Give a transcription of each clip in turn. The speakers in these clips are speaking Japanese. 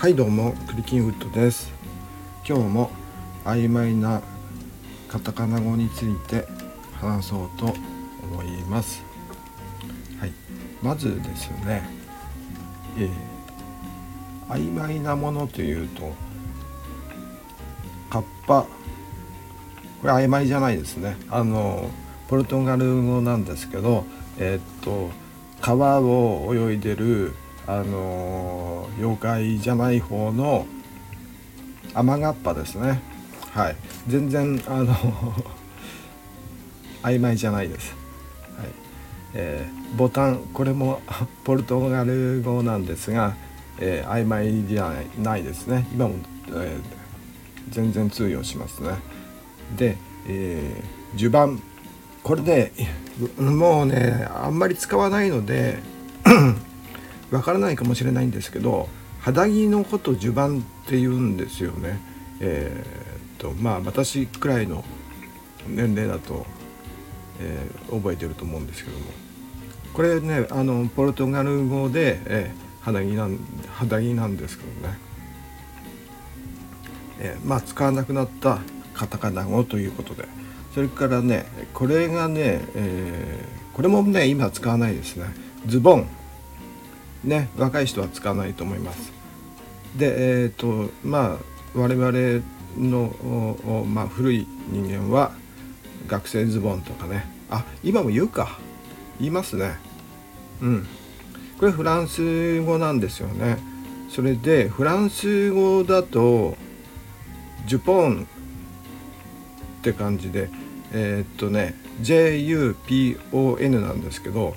はいどうもクリキンウッドです。今日も曖昧なカタカナ語について話そうと思います。はい。まずですね、えー、曖昧なものというとカッパ。これ曖昧じゃないですね。あのポルトガル語なんですけどえー、っと川を泳いでるあの妖怪じゃない方の雨がっぱですね。はい。全然あの 曖昧じゃないです、はい。えー、ボタンこれも ポルトガル語なんですが、えー、曖昧じゃないですね。今も、えー、全然通用しますね。で、えー、襦袢これで もうねあんまり使わないので わからないかもしれないんですけど肌着のこと襦袢って言うんですよね。えー、っとまあ私くらいの年齢だと、えー、覚えてると思うんですけども。これねあのポルトガル語で、えー、肌着なん肌着なんですけどね、えー、まあ使わなくなったカタカナ語ということで。それからねこれがね、えー、これもね今使わないですね。ズボン。ね若い人は使わないと思います。でえっ、ー、とまあ我々の、まあ、古い人間は学生ズボンとかね。あ今も言うか。言いますね。うん。これフランス語なんですよね。それでフランス語だとジュポンって感じでえー、っとね JUPON なんですけど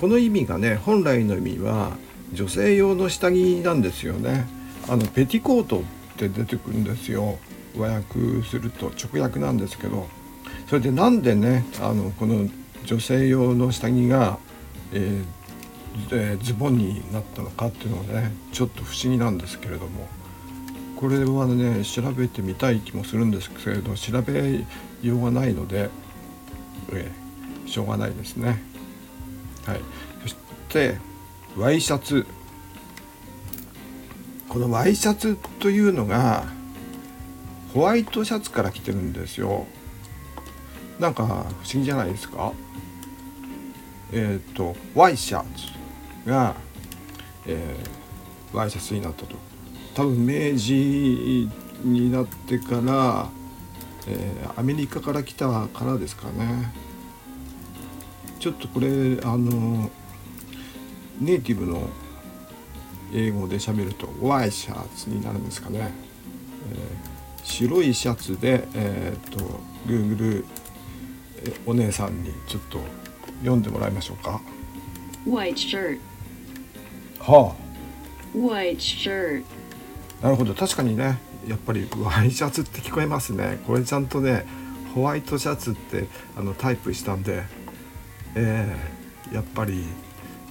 この意味がね本来の意味は女性用の下着なんですよね。あのペティコートって出てくるんですよ。和訳すると直訳なんですけど。それでなんでねあのこの女性用の下着が、えーえ、ズボンになったのかっていうのがねちょっと不思議なんですけれども。これはね調べてみたい気もするんですけれど調べようがないので、えー、しょうがないですね。はい、そしてワイシャツ。このワイシャツというのがホワイトシャツから来てるんですよ。なんか不思議じゃないですか？えっ、ー、とワイシャツが、えー、ワイシャツになったと。多分明治になってから、えー、アメリカから来たからですかね。ちょっとこれあのネイティブの英語で喋るとワイシャツになるんですかね、えー、白いシャツでえー、っと Google お姉さんにちょっと読んでもらいましょうか。White shirt. はあ。White shirt. なるほど。確かにねやっぱりワイシャツって聞こえますね。これちゃんとねホワイトシャツってあのタイプしたんでえー、やっぱり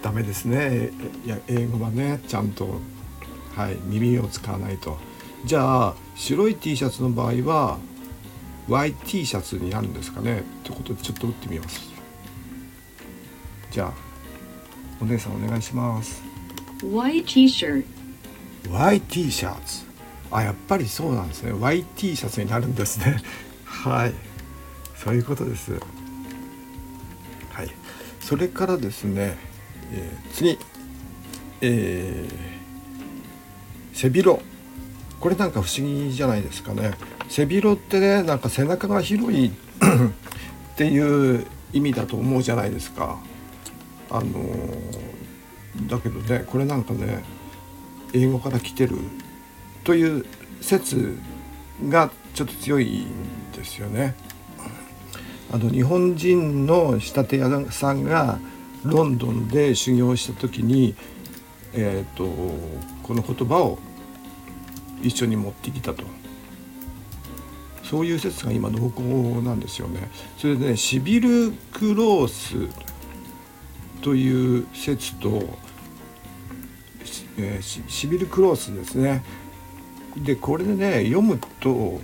ダメですね。いや英語はねちゃんと、はい、耳を使わないと。じゃあ白い T シャツの場合は YT シャツになるんですかね。ってことでちょっと打ってみます。じゃあお姉さんお願いします。White T-shirt YT シャツ。あやっぱりそうなんですね。YT シャツになるんですね。はい。そういうことです。はいそれからですねえー、次、えー、背広。これなんか不思議じゃないですかね。背広ってねなんか背中が広い っていう意味だと思うじゃないですか。あのー、だけどねこれなんかね英語から来てるという説がちょっと強いんですよね。あの日本人の仕立て屋さんがロンドンで修行した時に、えーと、この言葉を一緒に持ってきたとそういう説が今濃厚なんですよね。それでねシビルクロースという説と、えー、シビルクロースですね。でこれでね読むと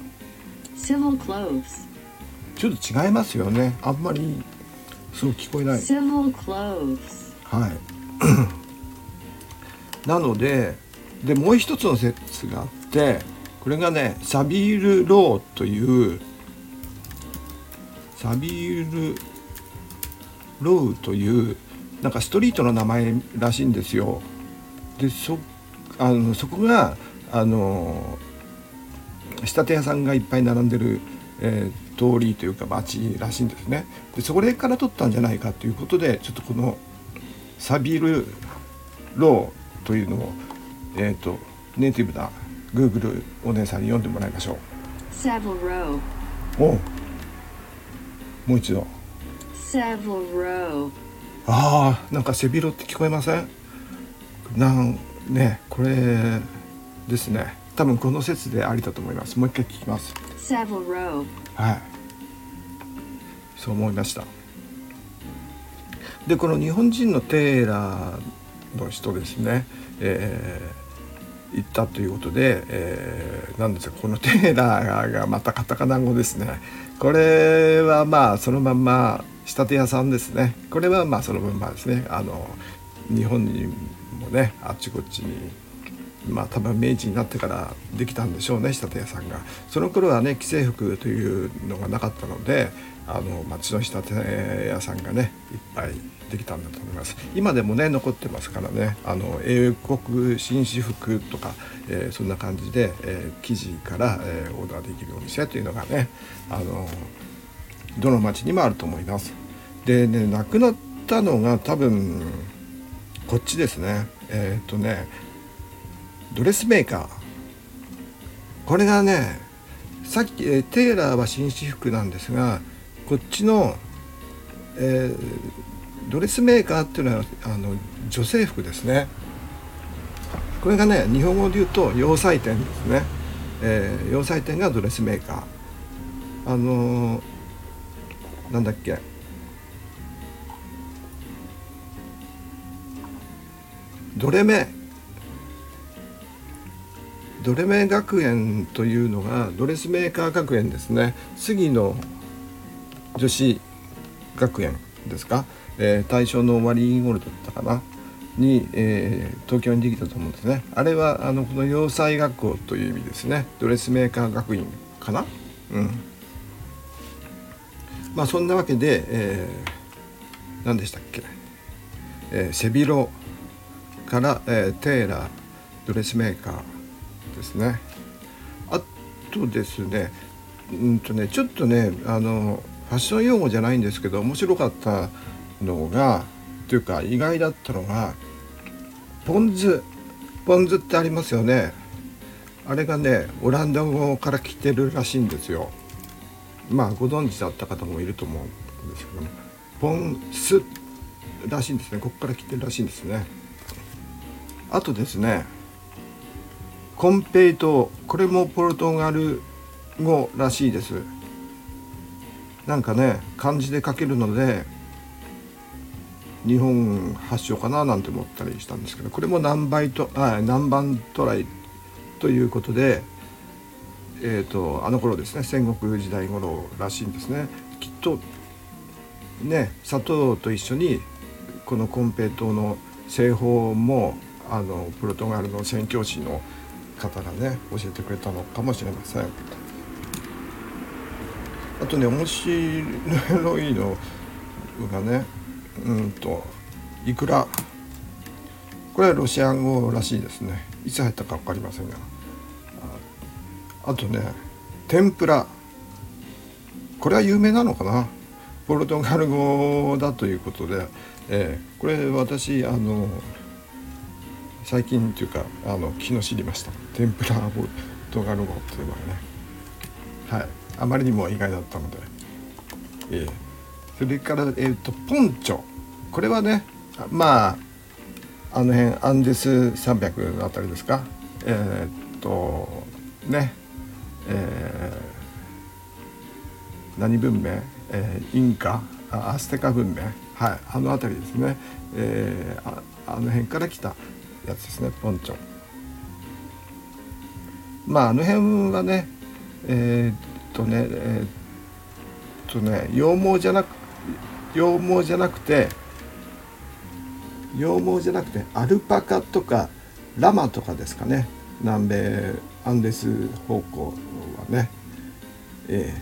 ちょっと違いますよね。あんまりそう聞こえない。はい。なのででもう一つの説があってこれがねサビール・ローというサビール・ローというなんかストリートの名前らしいんですよ。でそあのそこがあの仕立て屋さんがいっぱい並んでる、えー、通りというか町らしいんですね。でそれから取ったんじゃないかということでちょっとこのサビル・ローというのを、えーと、ネイティブな Google お姉さんに読んでもらいましょう。Savile Row. おもう一度。Savile Row. ああなんか背広って聞こえません？なんねこれですね多分この説でありだと思います。もう一回聞きます.はい。そう思いました。でこの日本人のテーラーの人ですね、えー行ったということで、えー、なんですかこのテーラーがまたカタカナ語ですね。これはまあそのまんま仕立て屋さんですね。これはまあそのまんまですね。あの日本にもねあっちこっちにまあ多分明治になってからできたんでしょうね仕立て屋さんが。その頃はね既製服というのがなかったのであの町の仕立て屋さんがねいっぱいできたんだと思います。今でもね残ってますからね。あの英国紳士服とか、えーそんな感じで、えー生地から、えーオーダーできるお店というのがねあのどの町にもあると思います。でね亡くなったのが多分こっちですね。えっ、とねドレスメーカー。これがねさっき、テーラーは紳士服なんですがこっちの、えードレスメーカーっていうのはあの女性服ですね。これがね日本語で言うと洋裁店ですね、えー洋裁店がドレスメーカー。あのーなんだっけ。ドレメ。ドレメ学園というのがドレスメーカー学園ですね。杉の女子学園ですか、えー大正の終わり頃だったかな？に、えー東京にできたと思うんですね。あれはあのこの洋裁学校という意味ですね。ドレスメーカー学院かな？うん。まあそんなわけで、えー何でしたっけ、えー背広から、えーテーラードレスメーカーですね。あとですねうんとねちょっとねあのファッション用語じゃないんですけど面白かったのがというか意外だったのがポン酢ポン酢ってありますよね。あれがねオランダ語から来てるらしいんですよ。まあご存知だった方もいると思うんですけどもポン酢らしいんですね。ここから来てるらしいんですね。あとですねコンペイトこれもポルトガル語らしいです。なんかね漢字で書けるので日本発祥かななんて思ったりしたんですけどこれも南バイトあ南蛮トライということでえー、とあの頃ですね戦国時代頃らしいんですね。きっとね砂糖と一緒にこのコンペイトの製法もあのポルトガルの宣教師の方がね教えてくれたのかもしれません。あとね面白いのがねうんといくらこれはロシア語らしいですね。いつ入ったか分かりませんが。あとね天ぷら。これは有名なのかな？ポルトガル語だということで、えーこれ私あの最近というかあの昨日知りました。天ぷらポルトガル語っていうのはね。はい。あまりにも意外だったので、えーそれから、えー、とポンチョ。これはねまああの辺アンデス山脈のあたりですか。えーっとね。えー何文明、えーインカ？アステカ文明？はい。あの辺りですね、えーああの辺から来たやつですねポンチョまああの辺はねえーっとねえーっとね羊毛じゃなく羊毛じゃなくて羊毛じゃなくてアルパカとかラマとかですかね。南米アンデス方向はね、え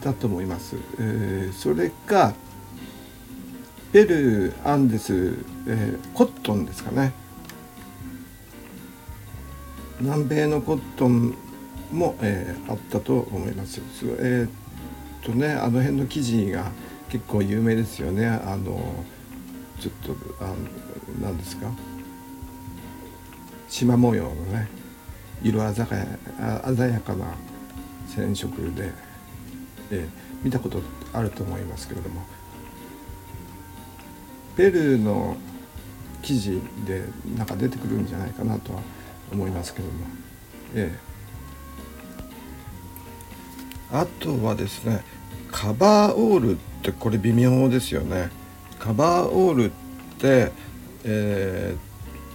ー、だと思います、えー、それかペルーアンデス、えー、コットンですかね南米のコットンも、えー、あったと思います。えー、っとねあの辺の記事が結構有名ですよね。あのちょっとあの何ですか縞模様のね色鮮や鮮やかな染色で、えー、見たことあると思いますけれどもペルーの記事でなんか出てくるんじゃないかなとは思いますけども、ええ、あとはですねカバーオールってこれ微妙ですよね。カバーオールって、え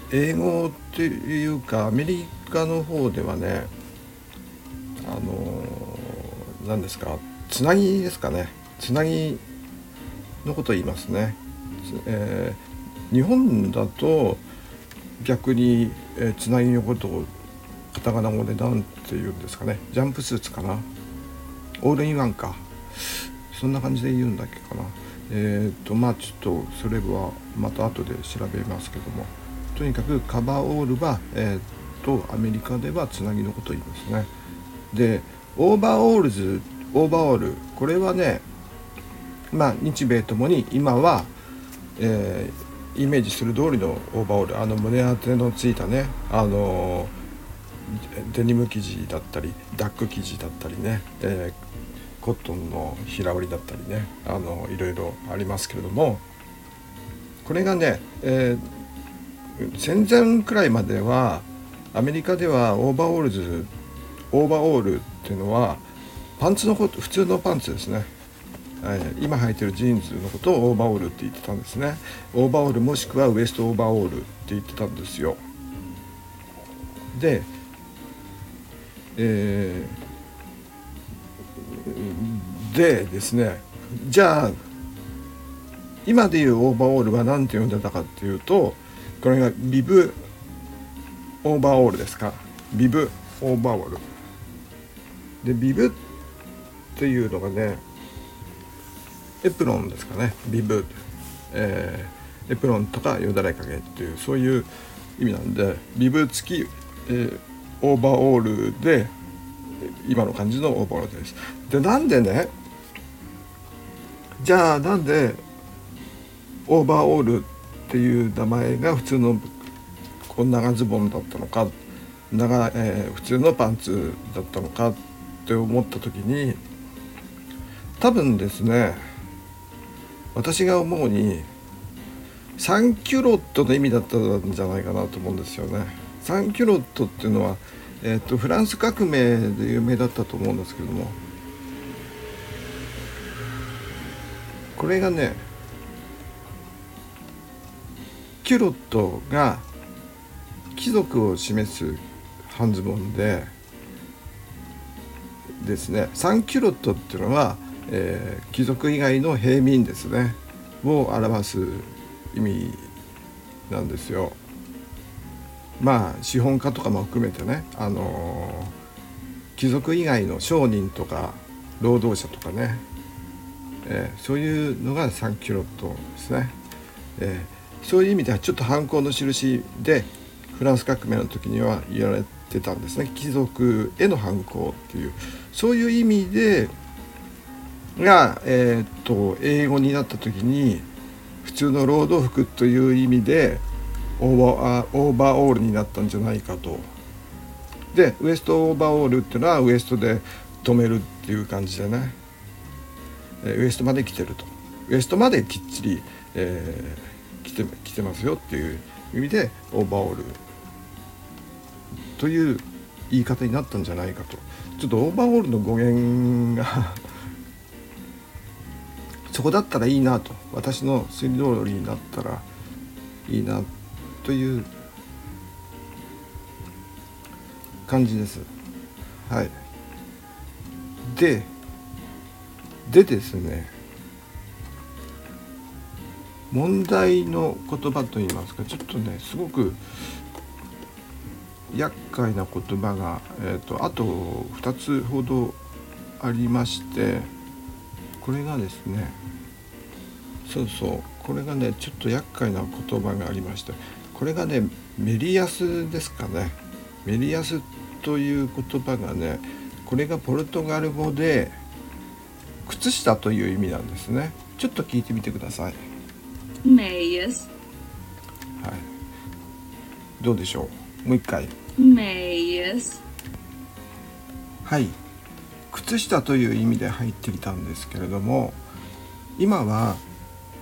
ー、英語っていうかアメリカの方ではねあの何ですか？つなぎですかね。つなぎのことを言いますね、えー、日本だと逆に、えー、つなぎのことをカタカナ語で何て言うんですかね。ジャンプスーツかな。オールインワンか。そんな感じで言うんだっけかな。えっ、とまあちょっとそれはまた後で調べますけども。とにかくカバーオールはえっ、とアメリカではつなぎのことを言いますね。でオーバーオールズオーバーオール。これはねまあ日米ともに今は、えー、イメージする通りのオーバーオール。あの胸当てのついたねあのデニム生地だったりダック生地だったりね、えー、コットンの平織りだったりねあのいろいろありますけれどもこれがね、えー、戦前くらいまではアメリカではオーバーオールズオーバーオールっていうのはパンツのこと普通のパンツですね。今履いてるジーンズのことをオーバーオールって言ってたんですね。オーバーオールもしくはウエストオーバーオールって言ってたんですよ。でえー、でですねじゃあ今でいうオーバーオールは何て呼んでたかっていうとこれがビブオーバーオールですか。ビブオーバーオール。でビブっていうのがねエプロンですかねビブ、えー、エプロンとかよだれかけっていうそういう意味なんでビブ付き、えー、オーバーオールで今の感じのオーバーオールです。でなんでねじゃあなんでオーバーオールっていう名前が普通のこん長ズボンだったのか長、えー、普通のパンツだったのかって思った時に多分ですね私が思うに3キュロットの意味だったんじゃないかなと思うんですよね。3キュロットっていうのは、えーと、フランス革命で有名だったと思うんですけどもこれがねキュロットが貴族を示す半ズボンでですね3キュロットっていうのはえー、貴族以外の平民ですねを表す意味なんですよ。まあ資本家とかも含めてね、あのー、貴族以外の商人とか労働者とかね、えー、そういうのがサンキュロットですね、えー、そういう意味ではちょっと反抗の印でフランス革命の時には言われてたんですね。貴族への反抗っていう。そういう意味でが、え、っと英語になった時に普通の労働服という意味でオーバーオーバーオールになったんじゃないかと。でウエストオーバーオールっていうのはウエストで止めるっていう感じでね、えー、ウエストまで来てると。ウエストまできっちり、えー、来て来てますよっていう意味でオーバーオールという言い方になったんじゃないかと。ちょっとオーバーオールの語源がそこだったらいいなと私の推理通りになったらいいなという感じです。はい。で、でですね、問題の言葉といいますかちょっとねすごく厄介な言葉が、えーと、あと2つほどありましてこれがですねそうそう。これがねちょっと厄介な言葉がありましてこれがねメリヤスですかね。メリヤスという言葉がねこれがポルトガル語で靴下という意味なんですね。ちょっと聞いてみてください。Meias, はい。どうでしょう？もう一回。Meias, はい。靴下という意味で入ってきたんですけれども今は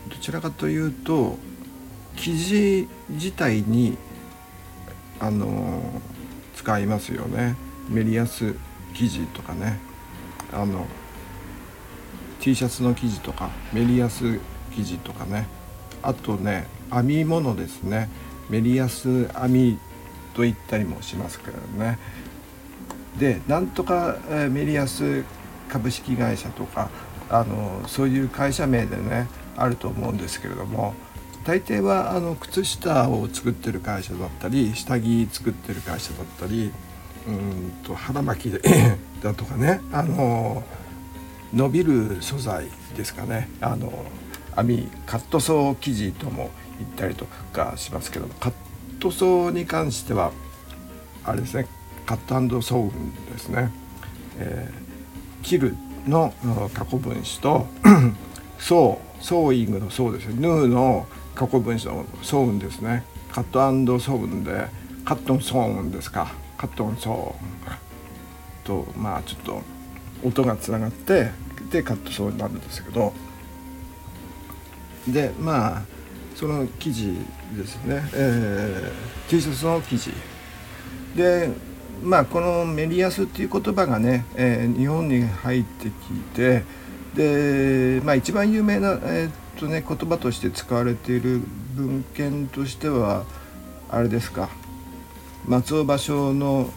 どちらかというと生地自体にあの使いますよね。メリヤス生地とかね。あの T シャツの生地とかメリヤス生地とかね。あとね編み物ですね。メリヤス編みと言ったりもしますけどね。でなんとかえメリヤス株式会社とかあのそういう会社名でねあると思うんですけれども大抵はあの靴下を作ってる会社だったり下着作ってる会社だったりうんと腹巻き だとかねあの伸びる素材ですかね。あの編みカットソー生地とも言ったりとかしますけどもカットソーに関してはあれですねカットソーですね、えー切るの過去分詞とソーソーイングのソーですねヌーの過去分詞のソーンですね。カットソーンでカットンソーンですか。カットンソーンとまあちょっと音がつながってでカットソーになるんですけど。でまあその生地ですね、えー T シャツの生地でまあこのメリヤスっていう言葉がね、えー日本に入ってきてでまあ一番有名な、えーとね、言葉として使われている文献としてはあれですか松尾芭蕉の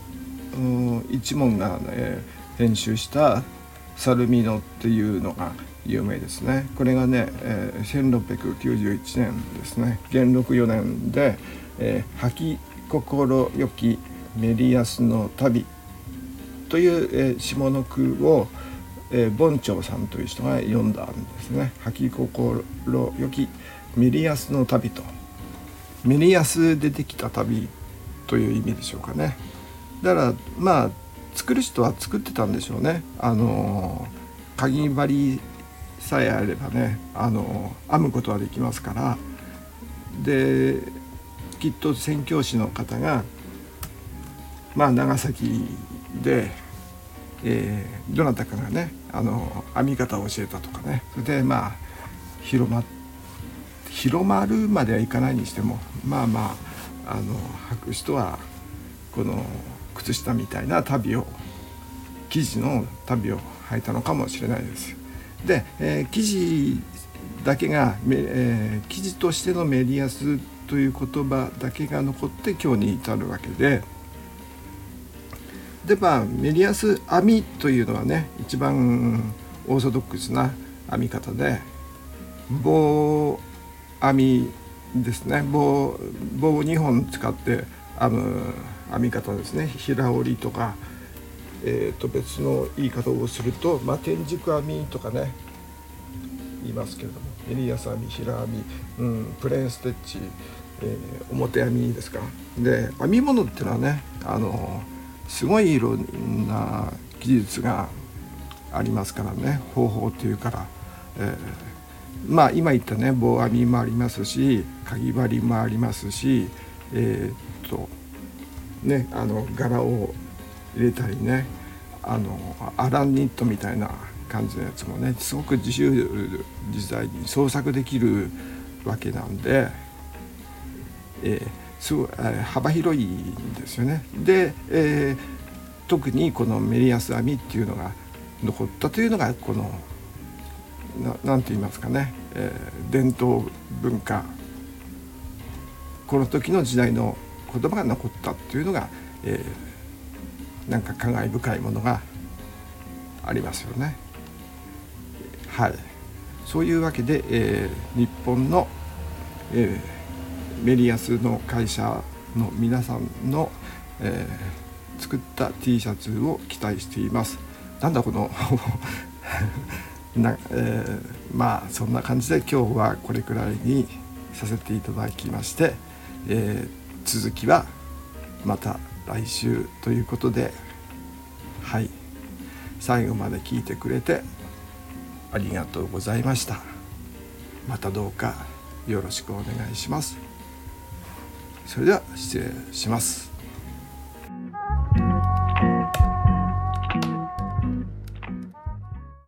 一門が、ね、編集した「サルミノ」っていうのが有名ですね。これがね、えー1691年ですね。元禄4年で「えー、吐き心よきメリヤスの旅」という、えー下の句を、えー、ボさんという人が読んだんですね「吐き心よきメリヤスの旅」と。メリヤスでできた旅という意味でしょうかね。だからまあ作る人は作ってたんでしょうね。あのかぎ針さえあればねあの編むことはできますから。できっと宣教師の方がまあ長崎で、えーどなたかがねあの編み方を教えたとかねそれでまあ広ま広まるまではいかないにしてもまあまああの履く人はこの靴下みたいな旅を生地の旅を履いたのかもしれないです。で、えー生地だけが、えー生地としてのメリヤスという言葉だけが残って今日に至るわけででまあメリヤス編みというのはね一番オーソドックスな編み方で棒編みですね。棒棒を2本使って編む編み方ですね。平織りとか、えー、と別の言い方をすると、まあ、天竺編みとかね言いますけれどもエリアス編み平編み、うん、プレーンステッチ、えー表編みですか。で編み物っていうのはねあのすごいいろんな技術がありますからね方法っていうから、えーまあ今言ったね棒編みもありますしかぎ針もありますしえーっとねあの柄を入れたりねあのアランニットみたいな感じのやつもねすごく自由自在に創作できるわけなんで、えーすごい、え幅広いんですよね。で、えー特にこのメリヤス編みっていうのが残ったというのがこのななんて言いますかね、えー伝統文化この時の時代の言葉が残ったっていうのが、えーなんか感慨深いものがありますよね。はい、そういうわけで、えー日本のえー、メリアスの会社の皆さんの、えー、作った T シャツを期待しています。なんだこの な、えー、まあそんな感じで今日はこれくらいにさせていただきまして、えー、続きはまた来週ということではい。最後まで聞いてくれてありがとうございました。またどうかよろしくお願いします。それでは失礼します。